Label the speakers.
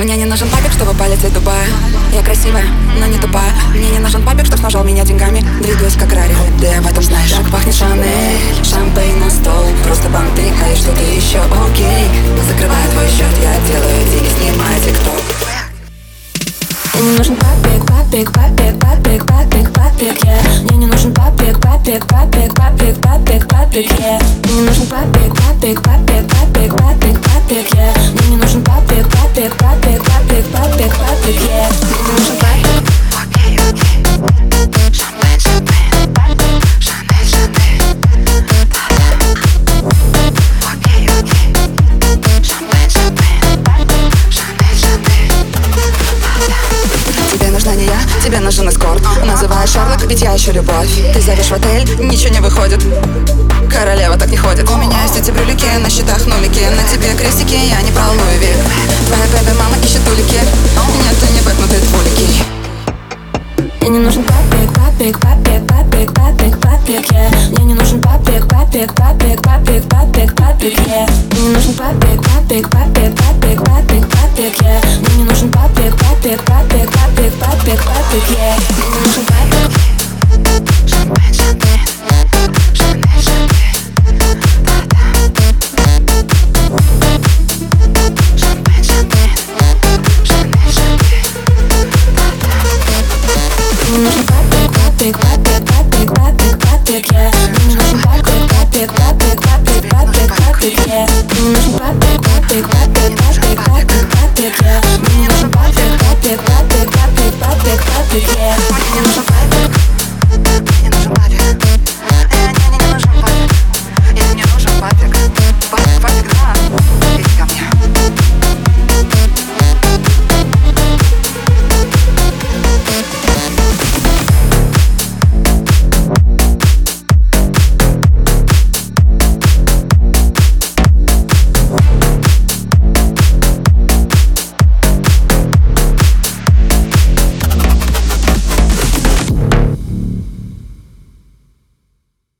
Speaker 1: Мне не нужен папик, чтобы полететь Дубая Я красивая, но не тупая Мне не нужен папик, чтоб снажал меня деньгами Двигаюсь как Рари, ты об этом знаешь Как пахнет Шанель, шампейн на стол Просто банты, а и что-то еще окей Закрываю твой счет, я делаю деньги, снимаю тикток
Speaker 2: Мне не нужен папик, папик, папик, папик, папик, папик, yeah. Мне не нужен папик, папик, папик, папик, папик, папик, yeah. Мне не нужен папик, папик, папик, папик, папик, папик, папик, папик. Мне нужен папик.
Speaker 1: Окей, окей. Шампейн, шампейн Шанель, Шанель Окей, окей. Шампейн, шампейн Шанель, Шанель Тебе нужна не я, тебе нужен эскорт. Называй Шарлок, ведь я еще любовь. Ты зовешь в отель, ничего не выходит. Королева так не ходит. У меня есть эти брюлики, на счетах нулики. На тебе крестики, я не про Луи
Speaker 2: папик, папик, папик, папик, папик, yeah. Мне не нужен папик, папик, папик, папик, папик, папик, yeah. Мне не нужен папик, папик, папик, папик, папик, папик, yeah. Мне не нужен папик, папик, папик, папик, папик, папик, yeah. Мне не нужен папик. Папик, папик, папик, папик, папик, yeah. Папик,
Speaker 1: папик,